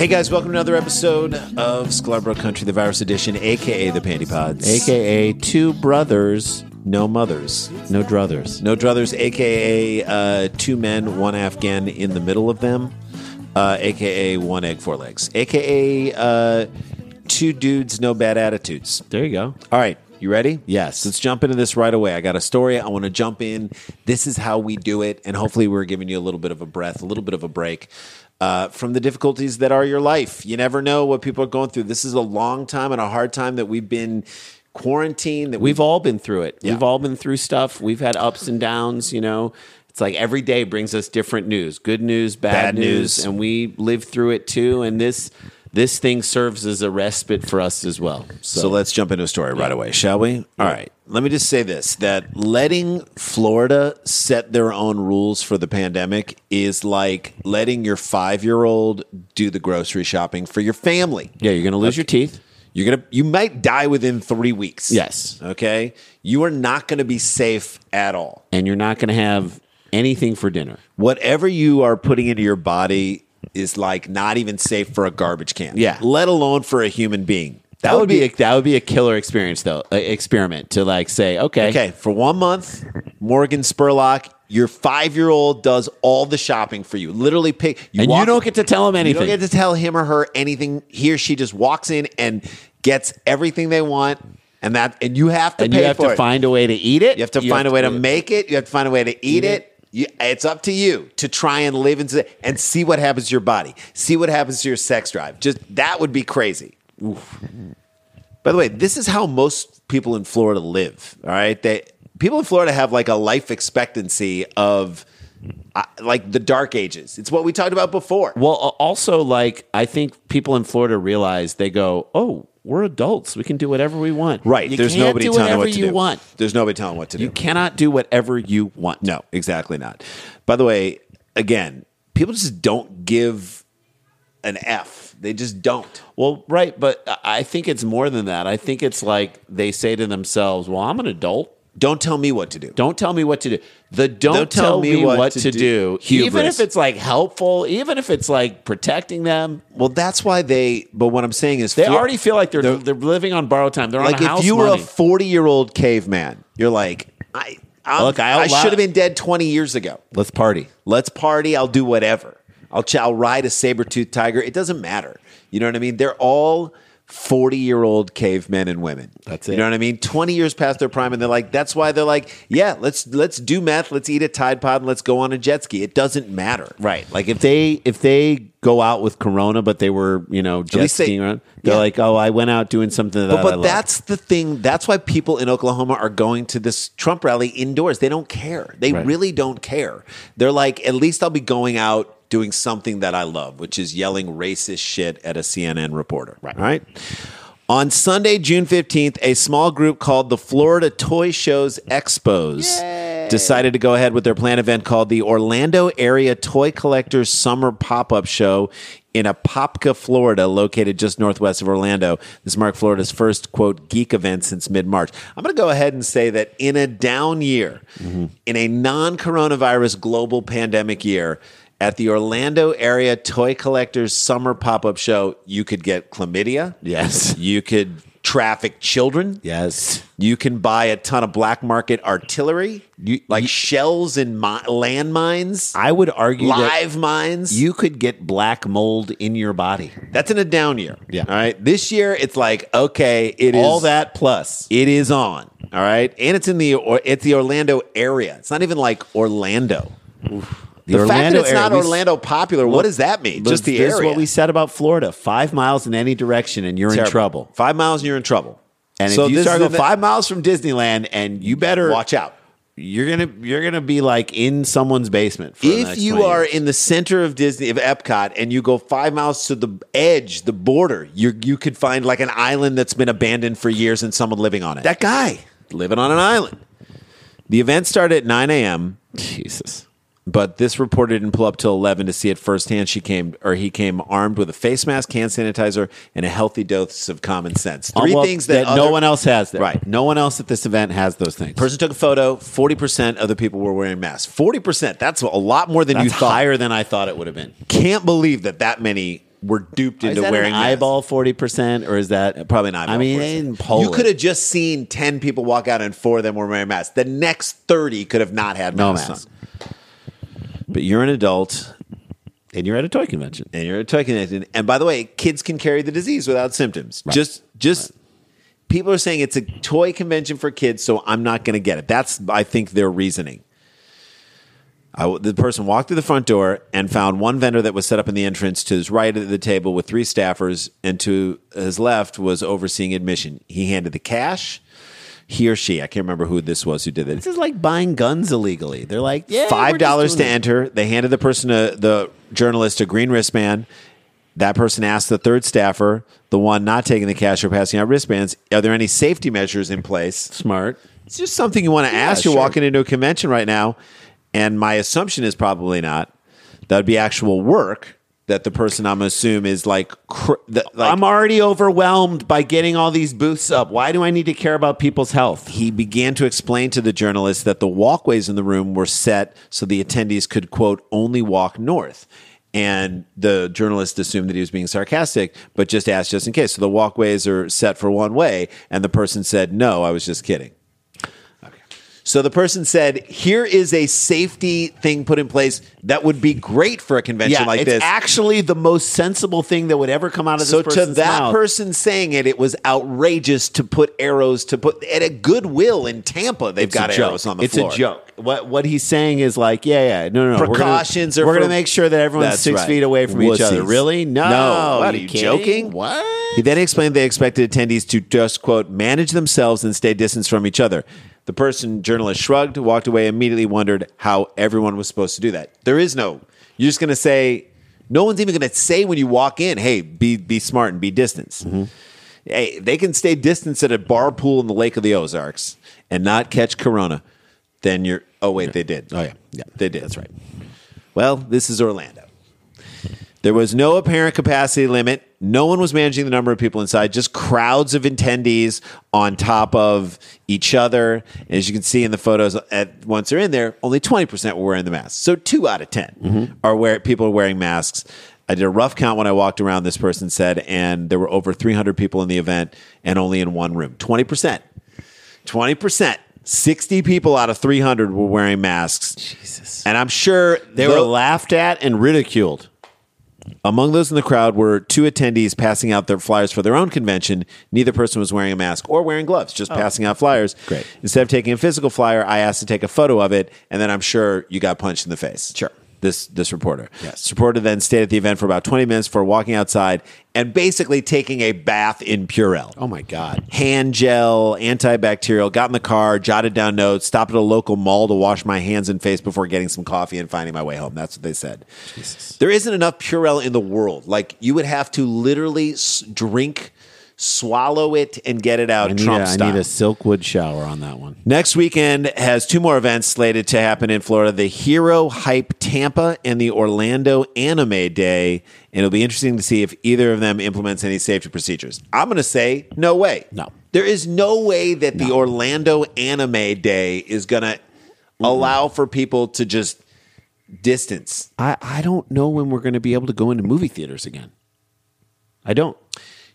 Hey guys, welcome to another episode of Sklarbro Country, the Virus Edition, aka the Panty Pods, AKA two brothers, no mothers, no druthers. no druthers, aka uh, two men, one Afghan in the middle of them, uh, aka one egg, four legs, aka uh, two dudes, no bad attitudes. There you go. All right, you ready? Yes. Let's jump into this right away. I got a story. I want to jump in. This is how we do it. And hopefully, we're giving you a little bit of a breath, a little bit of a break uh, from the difficulties that are your life. You never know what people are going through. This is a long time and a hard time that we've been quarantined, that we've We've all been through it. Yeah. We've all been through stuff. We've had ups and downs, you know. It's like every day brings us different news. Good news, bad, Bad news, news. and we live through it too and this this thing serves as a respite for us as well. So, So let's jump into a story right away, shall we? All right. Let me just say this that letting Florida set their own rules for the pandemic is like letting your five year old do the grocery shopping for your family. yeah, you're going to lose your teeth. You're gonna you might die within three weeks. Yes. Okay. You are not gonna be safe at all. and you're not going to have anything for dinner. Whatever you are putting into your body is like not even safe for a garbage can. Yeah. Let alone for a human being. That would be a, that would be a killer experience though. uh, experiment to like say, okay, Okay, for one month, Morgan Spurlock, your five year old does all the shopping for you. Literally pick and you don't get to tell him You anything. don't get to tell him or her anything. He or she just walks in and gets everything they want, and that and you have to and you have to it. find a way to eat it. You have to find a way to make it. You have to find a way to eat, Eat it. it. You, it's up to you to try and live into and see what happens to your body. See what happens to your sex drive. Just that would be crazy. By the way, this is how most people in Florida live. All right, they people in Florida have like a life expectancy of uh, like the dark ages. It's what we talked about before. Well, also like I think people in Florida realize they go, "Oh, we're adults. We can do whatever we want." Right. You There's can't nobody do telling whatever what to you do. want. There's nobody telling what to do. You cannot do whatever you want. No, exactly not. By the way, again, people just don't give an F. They just don't. Well, right, but I think it's more than that. I think it's like they say to themselves, "Well, I'm an adult. Don't tell me what to do. Don't tell me what to do. The don't, tell, me, what, to, do, even if it's like helpful, even if it's like protecting them, Well, that's why they. But what I'm saying is, they already feel like they're they're, living on borrowed time. They're like on if you were money. a 40 year old caveman, you're like, I, I'm, Look, I I should have been dead 20 years ago. Let's party. Let's party. I'll do whatever. I'll, ch- I'll ride a saber tooth tiger. It doesn't matter. You know what I mean? They're all 40 year old cavemen and women. That's it. You know what I mean? 20 years past their prime, and they're like, that's why they're like, yeah, let's let's do meth, let's eat a Tide Pod, and let's go on a jet ski. It doesn't matter. Right. Like if they if they go out with Corona, but they were you know jet least they- skiing around, they're yeah. like, oh, I went out doing something that But, I but love. that's the thing. That's why people in Oklahoma are going to this Trump rally indoors. They don't care. They Right. really don't care. They're like, at least I'll be going out doing something that I love, which is yelling racist shit at a CNN reporter. Right. All right. On Sunday, June 15th, a small group called the Florida Toy Shows Expos decided to go ahead with their planned event called the Orlando Area Toy Collectors Summer Pop Up Show in Apopka, Florida, located just northwest of Orlando. This marked Florida's first, quote, geek event since mid March. I'm going to go ahead and say that in a down year, mm-hmm. in a non coronavirus global pandemic year, at the Orlando area toy collectors summer pop up show, you could get chlamydia. Yes. You could traffic children. Yes. You can buy a ton of black market artillery, You- like you- shells and mi- landmines, I would argue live mines. you could get black mold in your body. That's in a down year. Yeah. All right. This year, it's like okay, it is All that plus. It is on. All right, and it's in the or it's the Orlando area. It's not even like Orlando. The, fact Orlando that it's area, not Orlando popular, what does that mean? Just the this area. is what we said about Florida. Five miles in any direction and you're in trouble. Five miles and you're in trouble. And So if you start going five miles from Disneyland and you better watch out. You're gonna you're gonna be like in someone's basement. For the If you are years. in the center of Disney of Epcot and you go five miles to the edge, the border, you you could find like an island that's been abandoned for years and someone living on it. that guy, living on an island. The event started at 9 a.m. Jesus, but this reporter didn't pull up till 11 to see it firsthand. She came, or he came armed with a face mask, hand sanitizer, and a healthy dose of common sense. Three Uh, well, things that, no other- one else has. There. Right. No one else at this event has those things. Person took a photo. 40% of the people were wearing masks. 40%. That's a lot more than That's you thought. higher than I thought it would have been. Can't believe that that many were duped Is into that wearing an eyeball forty percent, or is that Probably an eyeball. I mean, 40%. they didn't poll you could have just seen 10 people walk out and four of them were wearing masks. The next 30 could have not had No masks. masks. But you're an adult and you're at a toy convention. and you're a toy convention. And by the way, kids can carry the disease without symptoms. Just, just people are saying it's a toy convention for kids, so I'm not going to get it. That's, I think, their reasoning. I the person walked through the front door and found one vendor that was set up in the entrance to his right at the table with three staffers, and to his left was overseeing admission. He handed the cash. He or she, I can't remember who this was who did it. This is like buying guns illegally. They're like, yeah, Five dollars to it. enter. They handed the person, a, the journalist, a green wristband. That person asked the third staffer, the one not taking the cash or passing out wristbands, are there any safety measures in place? Smart. It's just something you want to ask. You're sure. walking into a convention right now, and my assumption is probably not. That would be actual work that the person I'm assume is like, cr- that, like I'm already overwhelmed by getting all these booths up. Why do I need to care about people's health? he began to explain to the journalist that the walkways in the room were set so the attendees could quote only walk north and the journalist assumed that he was being sarcastic but just asked just in case so the walkways are set for one way and the person said no i was just kidding so the person said here is a safety thing put in place that would be great for a convention like it's this actually the most sensible thing that would ever come out of this so to that mouth. person saying it, it was outrageous to put arrows to put at a Goodwill in Tampa. They've It's got arrows on the it's floor. It's a joke. What what he's saying is like, yeah, yeah, no, no, no. Precautions we're gonna, we're for- going to make sure that everyone's six right. feet away from each other. Really? No. No. What, are you kidding? joking? What? He then explained they expected attendees to just quote manage themselves and stay distance from each other. The person journalist shrugged, walked away, immediately wondered how everyone was supposed to do that. There is no. You're just going to say. No one's even going to say when you walk in, "Hey, be be smart and be distance." Mm-hmm. Hey, they can stay distance at a bar pool in the Lake of the Ozarks and not catch corona. Then you're. Oh wait, they did. Oh, yeah. Yeah. they did. That's right. Well, this is Orlando. There was no apparent capacity limit. No one was managing the number of people inside, just crowds of attendees on top of each other. As you can see in the photos, at, once they're in there, only 20% were wearing the masks. So two out of 10 mm-hmm. are where people are wearing masks. I did a rough count when I walked around, this person said, and there were over 300 people in the event and only in one room. 20%. 20%. 60 people out of 300 were wearing masks. Jesus. And I'm sure They were laughed at and ridiculed. among those in the crowd were two attendees passing out their flyers for their own convention. Neither person was wearing a mask or wearing gloves, just oh. passing out flyers. Oh. Great. Instead of taking a physical flyer, I asked to take a photo of it, and then I'm sure you got punched in the face. Sure. This this reporter. Yes. This reporter then stayed at the event for about 20 minutes before walking outside and basically taking a bath in Purell Oh my God. hand gel, antibacterial, got in the car, jotted down notes, stopped at a local mall to wash my hands and face before getting some coffee and finding my way home. That's what they said. There isn't enough Purell in the world. Like you would have to literally drink swallow it and get it out I need, Trump a, I style. need a Silkwood shower on that one. Next weekend has two more events slated to happen in Florida the Hero Hype Tampa and the Orlando Anime Day. And it'll be interesting to see if either of them implements any safety procedures. I'm going to say no way. No. There is no way that the Orlando Anime Day is going to allow for people to just distance. I, I don't know when we're going to be able to go into movie theaters again. I don't.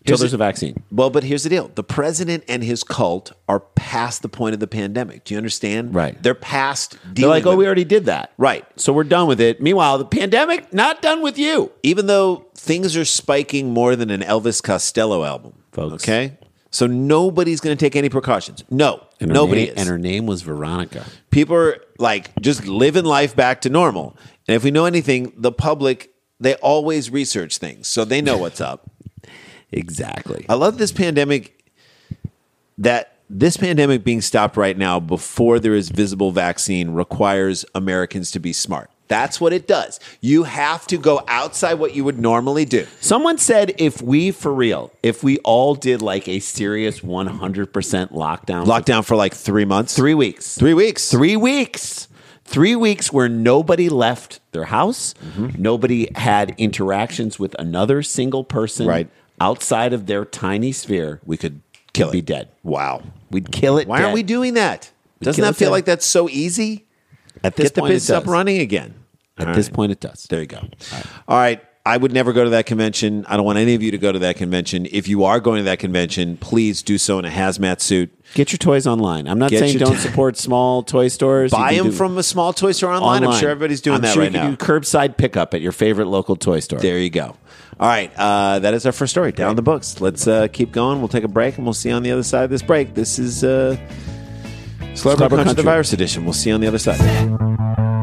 Here's there's a- vaccine. Well, but here's the deal. The president and his cult are past the point of the pandemic. Do you understand? Right. They're past They're like, oh, we already did that. Right. So we're done with it. Meanwhile, the pandemic, not done with you. even though things are spiking more than an Elvis Costello album, Folks. Okay, so nobody's going to take any precautions. No, And nobody name, is. And her name was Veronica. People are like just living life back to normal. And if we know anything, the public they always research things, so they know what's up. Exactly. I love this pandemic. That this pandemic being stopped right now before there is visible vaccine requires Americans to be smart. That's what it does. You have to go outside what you would normally do. Someone said if we, for real, if we all did like a serious 100% lockdown, Lockdown for like three months, three weeks, three weeks, three weeks, three weeks where nobody left their house, Mm-hmm. nobody had interactions with another single person Right. Outside of their tiny sphere, we could kill it. be it. dead. Wow. We'd kill it. Why aren't we doing that? Doesn't kill that it feel dead. like that's so easy? At this Get the point, it business up does. running again. At All this right. point, it does. There you go. All right. I would never go to that convention. I don't want any of you to go to that convention. If you are going to that convention, please do so in a hazmat suit. Get your toys online. I'm not Get saying your don't t- support small toy stores. You Buy can them do- from a small toy store online. I'm sure everybody's doing I'm that sure right you can now. do curbside pickup at your favorite local toy store. There you go. All right. Uh, that is our first story. Down the books. Let's uh, keep going. We'll take a break and we'll see you on the other side of this break. This is uh, Celebrity Celebrity Country, the Country. Virus Edition. We'll see you on the other side.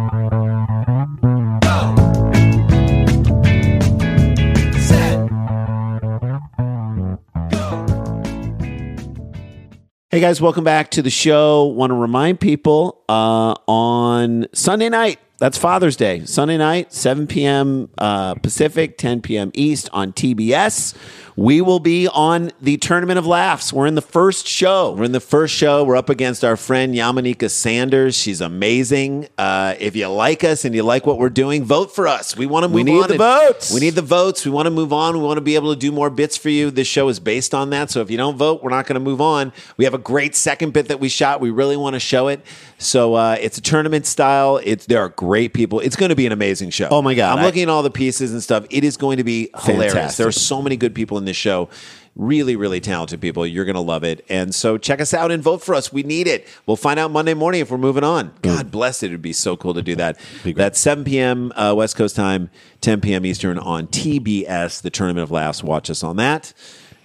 Hey guys, welcome back to the show. Want to remind people uh, on Sunday night, that's Father's Day. Sunday night, 7 p.m. Uh, Pacific, 10 p.m. East on TBS. We will be on the Tournament of Laughs. We're in the first show. We're in the first show. We're up against our friend Yamaneika Saunders. She's amazing. Uh, if you like us and you like what we're doing, vote for us. We want to move on. We need on the votes. We need the votes. We want to move on. We want to be able to do more bits for you. This show is based on that. So if you don't vote, we're not going to move on. We have a great second bit that we shot. We really want to show it. So uh, it's a tournament style. It's there are great people. It's going to be an amazing show. Oh my God. I'm I- looking at all the pieces and stuff. It is going to be hilarious. Fantastic. There are so many good people in this show. Really, really talented people. You're going to love it. And so check us out and vote for us. We need it. We'll find out Monday morning if we're moving on. God bless it. It'd be so cool to do that. That's 7 p.m. Uh, West Coast time, 10 p.m. Eastern on TBS, the Tournament of Laughs. Watch us on that.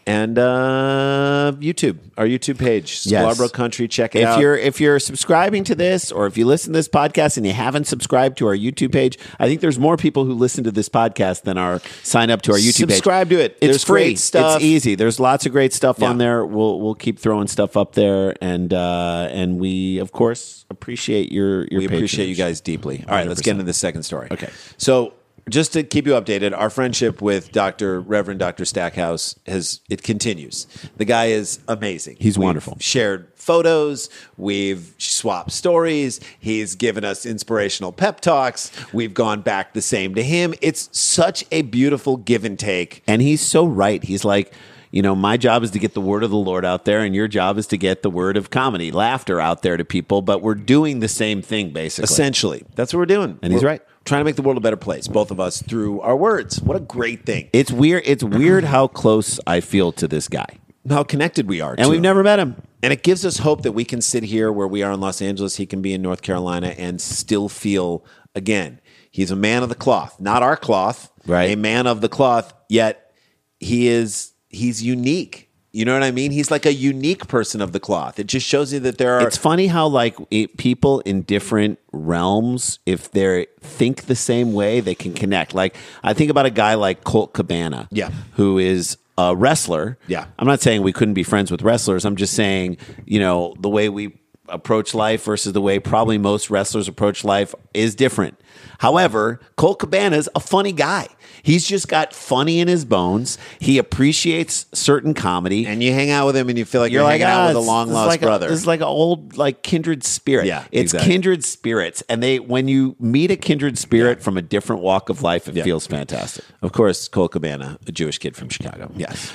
And uh, YouTube, our YouTube page, Yes. Sklarbro Country. Check it if out. you're if you're subscribing to this or if you listen to this podcast and you haven't subscribed to our YouTube page, I think there's more people who listen to this podcast than are sign up to our YouTube page. Subscribe to it. It's There's free. great stuff. It's easy. There's lots of great stuff Yeah. on there. We'll we'll keep throwing stuff up there and uh, and we of course appreciate your your we appreciate you guys deeply. All right, let's get into the second story. Okay. So just to keep you updated, our friendship with Dr. Reverend Dr. Stackhouse has it continues. The guy is amazing. He's We've wonderful. Shared photos, we've swapped stories, he's given us inspirational pep talks, we've gone back the same to him. It's such a beautiful give and take. And he's so right. He's like, you know, my job is to get the word of the Lord out there, and your job is to get the word of comedy, laughter out there to people. But we're doing the same thing, basically. Essentially, that's what we're doing. And he's We're right. Trying to make the world a better place, both of us, through our words. What a great thing. It's weird. It's weird how close I feel to this guy, How connected we are. and to we've him. never met him. And it gives us hope that we can sit here where we are in Los Angeles. He can be in North Carolina and still feel, again, he's a man of the cloth, not our cloth, Right. A man of the cloth, yet he is, he's unique. You know what I mean? He's like a unique person of the cloth. It just shows you that there are. It's funny how like it, people in different realms, if they think the same way, they can connect. Like I think about a guy like Colt Cabana, Yeah. who is a wrestler. Yeah. I'm not saying we couldn't be friends with wrestlers. I'm just saying, you know, the way we approach life versus the way probably most wrestlers approach life is different. However, Colt Cabana's a funny guy. He's just got funny in his bones. He appreciates certain comedy. And you hang out with him and you feel like you're, You're like, hanging out ah, with a long lost like brother. A, it's like an old, like kindred spirit. Yeah, it's exactly. kindred spirits, and they when you meet a kindred spirit from a different walk of life, it Yeah. feels fantastic. of course, Colt Cabana, a Jewish kid from Chicago. Yes,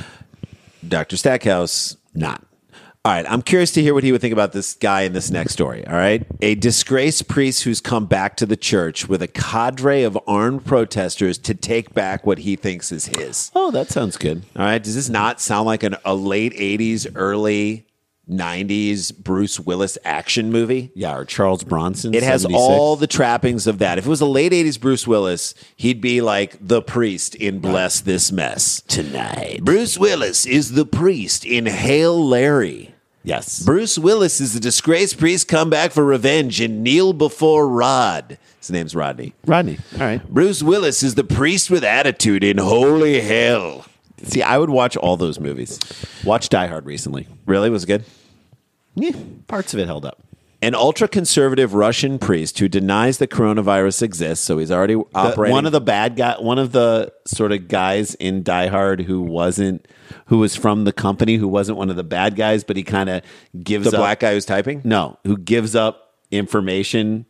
Dr. Stackhouse, not. All right, I'm curious to hear what he would think about this guy in this next story. All right. A disgraced priest who's come back to the church with a cadre of armed protesters to take back what he thinks is his. Oh, that sounds good. All right. Does this not sound like an, a late 80s, early 90s Bruce Willis action movie? Yeah, or Charles Bronson. It has 76. all the trappings of that. If it was a late 80s Bruce Willis, he'd be like the priest in Bless This Mess. tonight. Bruce Willis is the priest in Hail Larry. Yes, Bruce Willis is the disgraced priest come back for revenge and kneel before Rod. His name's Rodney. Rodney. All right. Bruce Willis is the priest with attitude in Holy Hell. See, I would watch all those movies. Watch Die Hard recently. Really? Was it good? Yeah, parts of it held up. An ultra conservative Russian priest who denies the coronavirus exists, so he's already operating. one of the bad guy, one of the sort of guys in Die Hard who wasn't, who was from the company, who wasn't one of the bad guys, but he kind of gives the up, black guy who's typing? No, who gives up information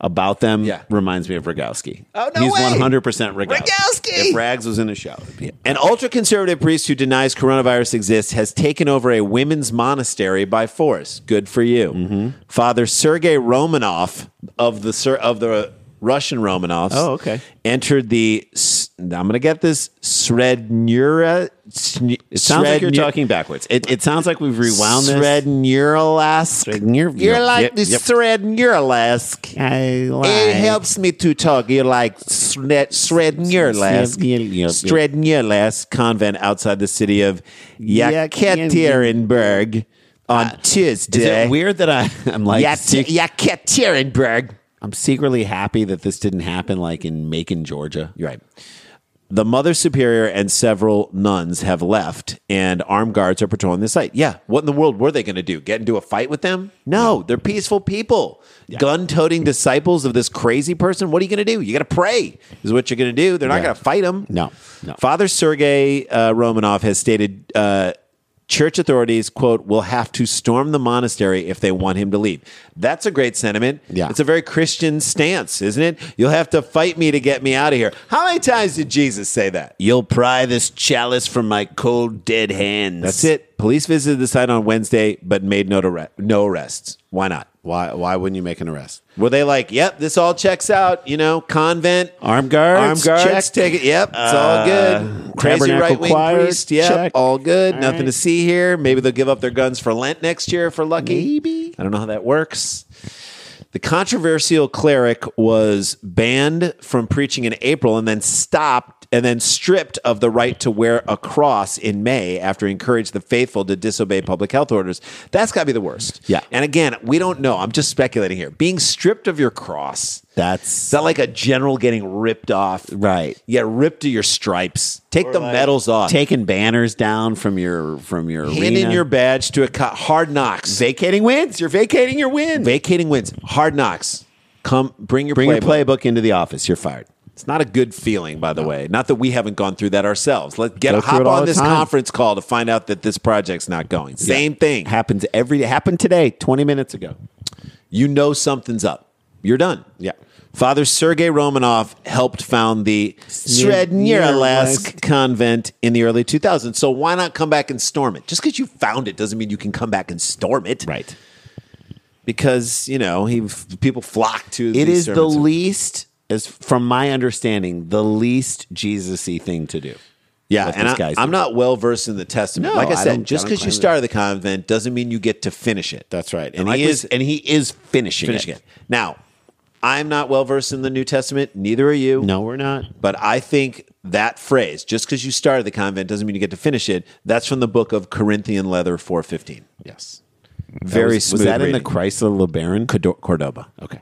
about them? Yeah. reminds me of Rogowski. Oh, no he's way. one hundred percent Rogowski. If Rags was in a show, it'd be him. An ultra conservative priest who denies coronavirus exists has taken over a women's monastery by force. Good for you, Mm-hmm. Father Sergei Romanov of the of the Russian Romanovs. Oh, okay. Entered the. I'm going to get this Srednura. it sounds like you're talking backwards. It, it sounds like we've rewound this. Srednuralask. Srednur- You're like Yep, the yep. Srednuralask. I It helps me to talk. You're like Sred Srednurlask. Yep. Convent outside the city of Yekaterinburg on Tuesday. Is it weird that I, I'm like Yat- Yekaterinburg. I'm secretly happy that this didn't happen like in Macon, Georgia. You're right. The Mother Superior and several nuns have left, and armed guards are patrolling the site. Yeah, what in the world were they going to do? Get into a fight with them? No, they're peaceful people. Gun toting disciples of this crazy person. What are you going to do? You got to pray, is what you're going to do. They're not Yeah. going to fight them. No, no. Father Sergei uh, Romanov has stated uh, church authorities, quote, will have to storm the monastery if they want him to leave. That's a great sentiment. Yeah. It's a very Christian stance, isn't it? You'll have to fight me to get me out of here. How many times did Jesus say that? You'll pry this chalice from my cold, dead hands. That's it. Police visited the site on Wednesday, but made no, arre- no arrests. Why not? Why? Why wouldn't you make an arrest? Were they like, yep, this all checks out, you know, convent, Armed guards, armed guards, check. take it, yep, it's all Uh, good. Crazy right wing choir, priest, yep, check. all good. All Nothing right. to see here. Maybe they'll give up their guns for Lent next year for lucky. Maybe. I don't know how that works. The controversial cleric was banned from preaching in April and then stopped and then stripped of the right to wear a cross in May after he encouraged the faithful to disobey public health orders. That's got to be the worst. Yeah. And again, we don't know. I'm just speculating here. Being stripped of your cross. That's Is that like a general getting ripped off? Right. You get ripped to your stripes. Take the medals off. taking banners down from your from your Hand arena. your badge to a co- hard knocks. vacating wins. You're vacating your win. Vacating wins. Hard knocks. Come bring your Bring playbook. your playbook into the office. You're fired. It's not a good feeling, by the way. Not that we haven't gone through that ourselves. Let's get Go a hop on this time. conference call to find out that this project's not going. Same thing. Happens every happened today, 20 minutes ago. You know something's up. You're done. Yeah. Father Sergei Romanov helped found the Srednyarlask convent in the early 2000s. So why not come back and storm it? Just because you found it doesn't mean you can come back and storm it. Right. Because, you know, he people flock to It is the least as from my understanding, the least Jesus-y thing to do. Yeah, and I, doing. not well versed in the Testament. No, like I said, just because you started the convent doesn't mean you get to finish it. That's right. And And, he is and he is finishing, finishing it. it. Now, I'm not well versed in the New Testament. Neither are you. No, we're not. But I think that phrase, just because you started the convent doesn't mean you get to finish it. That's from the book of Corinthian Leather 415. Yes. Very was, smooth Was that in the reading. Chrysler LeBaron? Cordoba. Okay.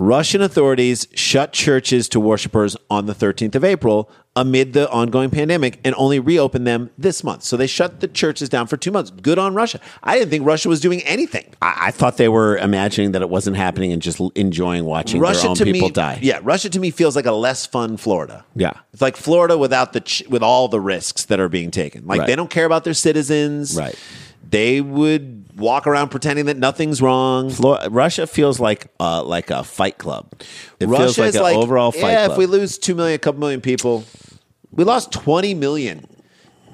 Russian authorities shut churches to worshipers on the 13th of April amid the ongoing pandemic and only reopened them this month. So they shut the churches down for two months. Good on Russia. I didn't think Russia was doing anything. I, I thought they were imagining that it wasn't happening and just enjoying watching Russia their own to people me, die. yeah, Russia to me feels like a less fun Florida. Yeah. it's like Florida without the ch- with all the risks that are being taken. Like Right. they don't care about their citizens. Right. They would walk around pretending that nothing's wrong. Flor- Russia feels like uh, like a fight club. It Russia feels like is an like overall fight yeah. club. If we lose two million, a couple million people, we lost twenty million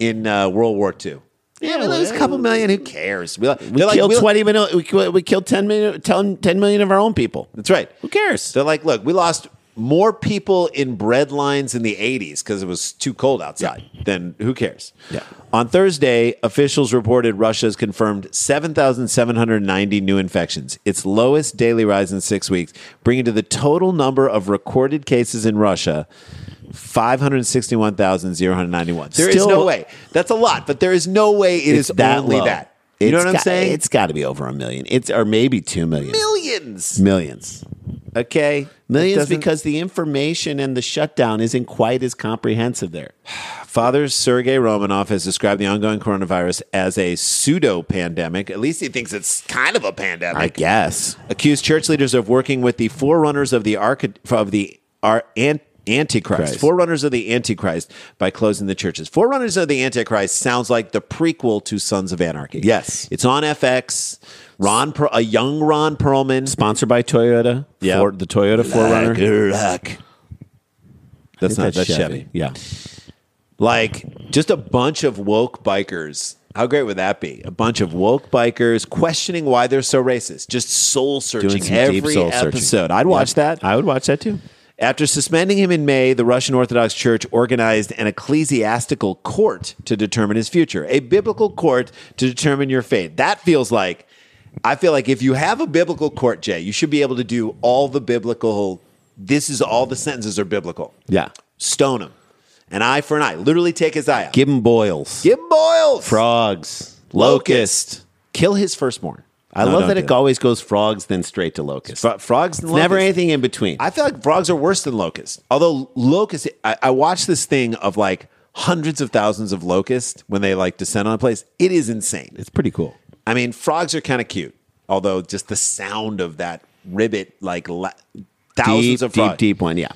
in uh, World War II. Yeah, we lose a couple million. Who cares? We, we killed twenty million. We, we killed 10 million, 10 10 million of our own people. That's right. Who cares? They're like, look, we lost more people in bread lines in the 80s because it was too cold outside. Then who cares? Yeah. On Thursday, officials reported Russia has confirmed 7,790 new infections, its lowest daily rise in six weeks, bringing to the total number of recorded cases in Russia 561,091. There is Still- no way. That's a lot, but there is no way it is only low. that. You know It's what I'm got- saying? It's got to be over a million. It's or maybe two million. millions. Millions. Okay. Millions because the information and the shutdown isn't quite as comprehensive there. Father Sergei Romanov has described the ongoing coronavirus as a pseudo pandemic. At least he thinks it's kind of a pandemic. I guess. Accused church leaders of working with the forerunners of the arch- of the ar- an- Antichrist, Christ. forerunners of the Antichrist, by closing the churches. Forerunners of the Antichrist sounds like the prequel to Sons of Anarchy. Yes. it's on FX. Ron, Per- a young Ron Perlman. Sponsored by Toyota. Yeah. Ford, the Toyota Forerunner. That's not that's Chevy. Yeah. like just a bunch of woke bikers. How great would that be? A bunch of woke bikers questioning why they're so racist, just soul searching every soul searching. episode. I'd watch that. I would watch that too. After suspending him in May, the Russian Orthodox Church organized an ecclesiastical court to determine his future, a biblical court to determine your fate. That feels like, I feel like if you have a biblical court, Jay, you should be able to do all the biblical, this is all the sentences are biblical. Yeah. Stone him. An eye for an eye. Literally take his eye out. Give him boils. Give him boils. frogs. Locust. Kill his firstborn. I No, love that it always goes frogs, then straight to locusts. Fro- frogs and It's never anything in between. I feel like frogs are worse than locusts. Although locusts, I, I watched this thing of like hundreds of thousands of locusts when they like descend on a place. It is insane. it's pretty cool. I mean, frogs are kind of cute. Although just the sound of that ribbit, like la- thousands deep, of frogs. deep, deep one. Yeah.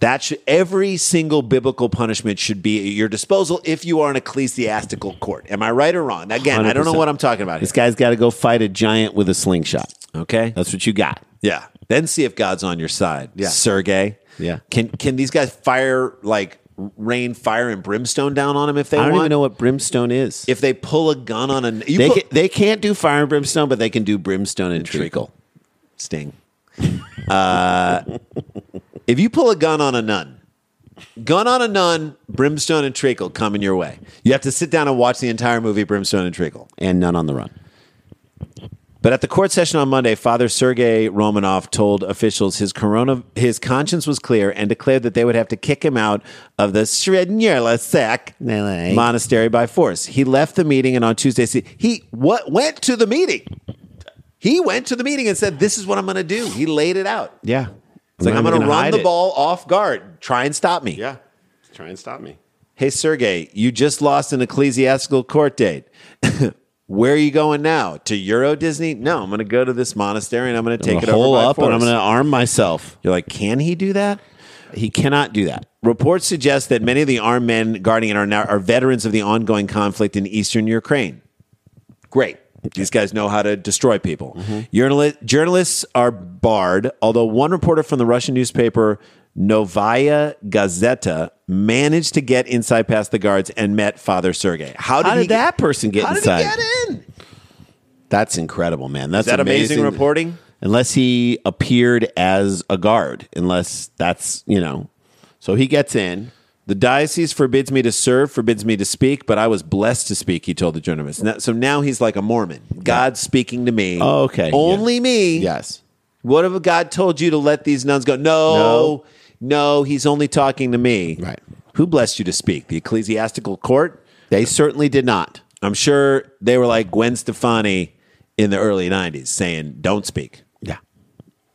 That should every single biblical punishment should be at your disposal if you are an ecclesiastical court. Am I right or wrong? Again, I don't know 100%. what I'm talking about. This guy's got to go fight a giant with a slingshot. Okay, That's what you got. Yeah. Then see if God's on your side. Yeah. Sergey. Yeah. Can can these guys fire like rain fire and brimstone down on him if they I don't want? even know what brimstone is. if they pull a gun on a you they, put- can, they can't do fire and brimstone, but they can do brimstone and treacle. sting. Uh, if you pull a gun on a nun, gun on a nun, brimstone and treacle coming your way. You have to sit down and watch the entire movie Brimstone and Treacle. And none on the run. But at the court session on Monday, Father Sergei Romanov told officials his corona his conscience was clear and declared that they would have to kick him out of the Srednyerlasek monastery by force. He left the meeting and on Tuesday he what went to the meeting. He went to the meeting and said, "This is what I'm going to do." He laid it out. Yeah. It's like I'm going to run the ball off guard. Try and stop me. Yeah. Try and stop me. Hey, Sergey, you just lost an ecclesiastical court date. Where are you going now? To Euro Disney? No, I'm going to go to this monastery and I'm going to take it over hole by up and I'm going to arm myself. You're like, can he do that? He cannot do that. Reports suggest that many of the armed men guarding it are now are veterans of the ongoing conflict in eastern Ukraine. Great. These guys know how to destroy people. Mm-hmm. Journali- journalists are barred, although one reporter from the Russian newspaper Novaya Gazeta managed to get inside past the guards and met Father Sergei. How did, How he did that person get how inside? did he get in? That's incredible, man. That's Is that amazing reporting? Unless he appeared as a guard, unless that's, you know. So he gets in. The diocese forbids me to serve, forbids me to speak, but I was blessed to speak, he told the journalist. Now- So now he's like a Mormon. God's speaking to me. Oh, okay. Only me. Yes. What if God told you to let these nuns go? No, no, he's only talking to me. Right. Who blessed you to speak? The ecclesiastical court? They certainly did not. I'm sure they were like Gwen Stefani in the early 90s saying, don't speak. Yeah.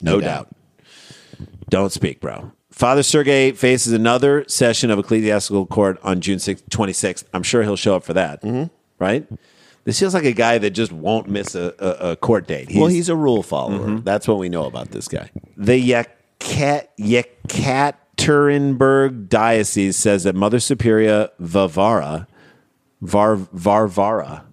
No, No doubt. Don't speak, bro. Father Sergey faces another session of ecclesiastical court on June 6th, 26th. I'm sure he'll show up for that. Mm-hmm. Right? This feels like a guy that just won't miss a, a, a court date. well, he's a rule follower. That's what we know about this guy. The Yakat, Yekaterinburg Diocese says that Mother Superior Varvara, Var, Varvara,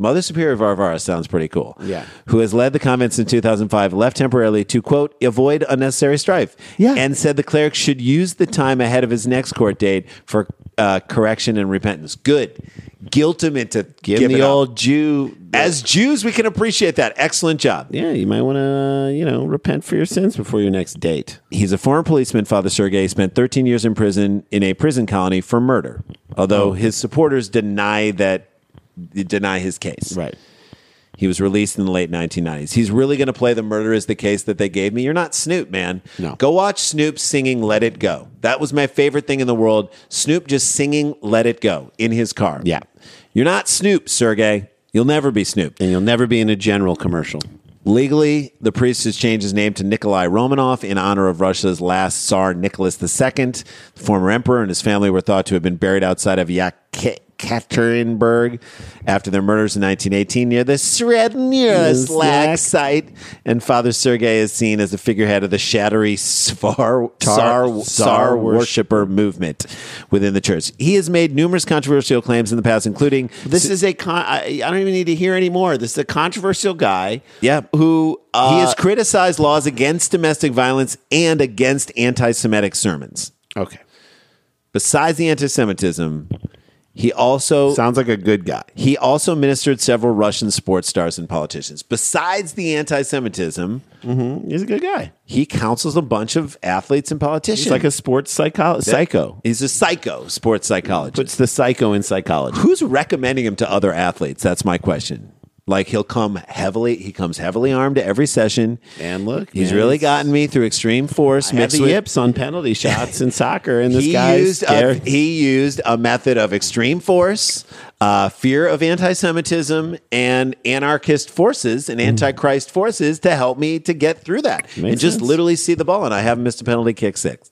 Mother Superior Varvara sounds pretty cool. Yeah. Who has led the convent since 2005, left temporarily to, quote, avoid unnecessary strife. Yeah. And said the cleric should use the time ahead of his next court date for uh, correction and repentance. Good. Guilt him into Give giving the up. old Jew. As Jews, we can appreciate that. Excellent job. yeah, you might want to, you know, repent for your sins before your next date. He's a former policeman, Father Sergei, spent 13 years in prison in a prison colony for murder. Although his supporters deny that deny his case. Right. He was released in the late 1990s. He's really going to play the murder is the case that they gave me. You're not Snoop, man. No. Go watch Snoop singing Let It Go. That was my favorite thing in the world. Snoop just singing Let It Go in his car. Yeah. You're not Snoop, Sergey. You'll never be Snoop. And you'll never be in a general commercial. Legally, the priest has changed his name to Nikolai Romanov in honor of Russia's last Tsar Nicholas II. The former emperor and his family were thought to have been buried outside of Yekaterinburg after their murders in 1918 near the Srednya site. And Father Sergei is seen as the figurehead of the shattery Svar, Tsar, Tsar worshipper movement within the church. He has made numerous controversial claims in the past, including This is a con- I, I don't even need to hear anymore. This is a controversial guy. Yeah. Who uh, he has criticized laws against domestic violence and against anti Semitic sermons. okay. Besides the anti Semitism, he also Sounds like a good guy. he also ministered several Russian sports stars and politicians. Besides the anti Semitism, mm-hmm. He's a good guy. he counsels a bunch of athletes and politicians. He's like a sports psycho- psycho. He's a psycho sports psychologist. Puts the psycho in psychology. Who's recommending him to other athletes? That's my question. Like he'll come heavily, he comes heavily armed to every session. And look, he's man, really gotten me through extreme force I had the with yips on penalty shots in soccer, and this he guy's used a, he used a method of extreme force, uh, fear of anti-Semitism, and anarchist forces and antichrist forces to help me to get through that Makes and just sense. literally see the ball. And I haven't missed a penalty kick six.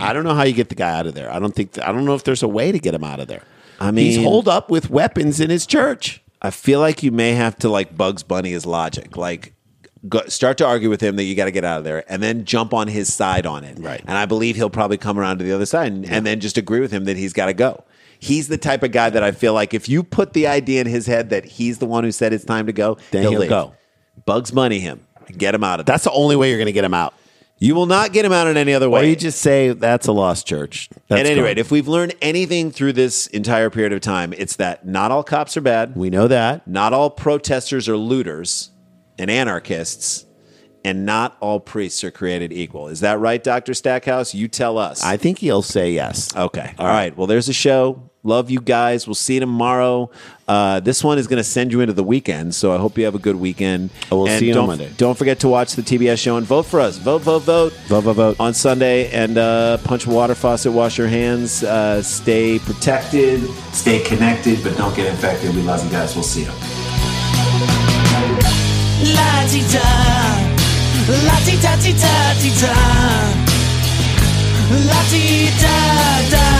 I don't know how you get the guy out of there. I don't think. I don't know if there's a way to get him out of there. I mean, he's holed up with weapons in his church. I feel like you may have to like Bugs Bunny his logic, like. Go, start to argue with him that you got to get out of there, and then jump on his side on it. Right. And I believe he'll probably come around to the other side, and, and then just agree with him that he's got to go. He's the type of guy that I feel like if you put the idea in his head that he's the one who said it's time to go, Then he'll leave. go. Bugs Bunny him, get him out of there. That's the only way you're going to get him out. You will not get him out in any other Or way. you just say that's a lost church. That's At any gone. rate, if we've learned anything through this entire period of time, it's that not all cops are bad. we know that, Not all protesters are looters and anarchists, and not all priests are created equal. Is that right, Dr. Stackhouse? You tell us. I think he'll say yes. okay. All right. Well, there's a show. Love you guys. We'll see you tomorrow. Uh, this one is going to send you into the weekend, so I hope you have a good weekend. We'll And see you on don't, Monday. Don't forget to watch the TBS show and vote for us. Vote, vote, vote. Vote, vote, vote. On Sunday, and uh, punch a water faucet, wash your hands, uh, stay protected, stay connected, but don't get infected. We love you guys. We'll see you. La ti da,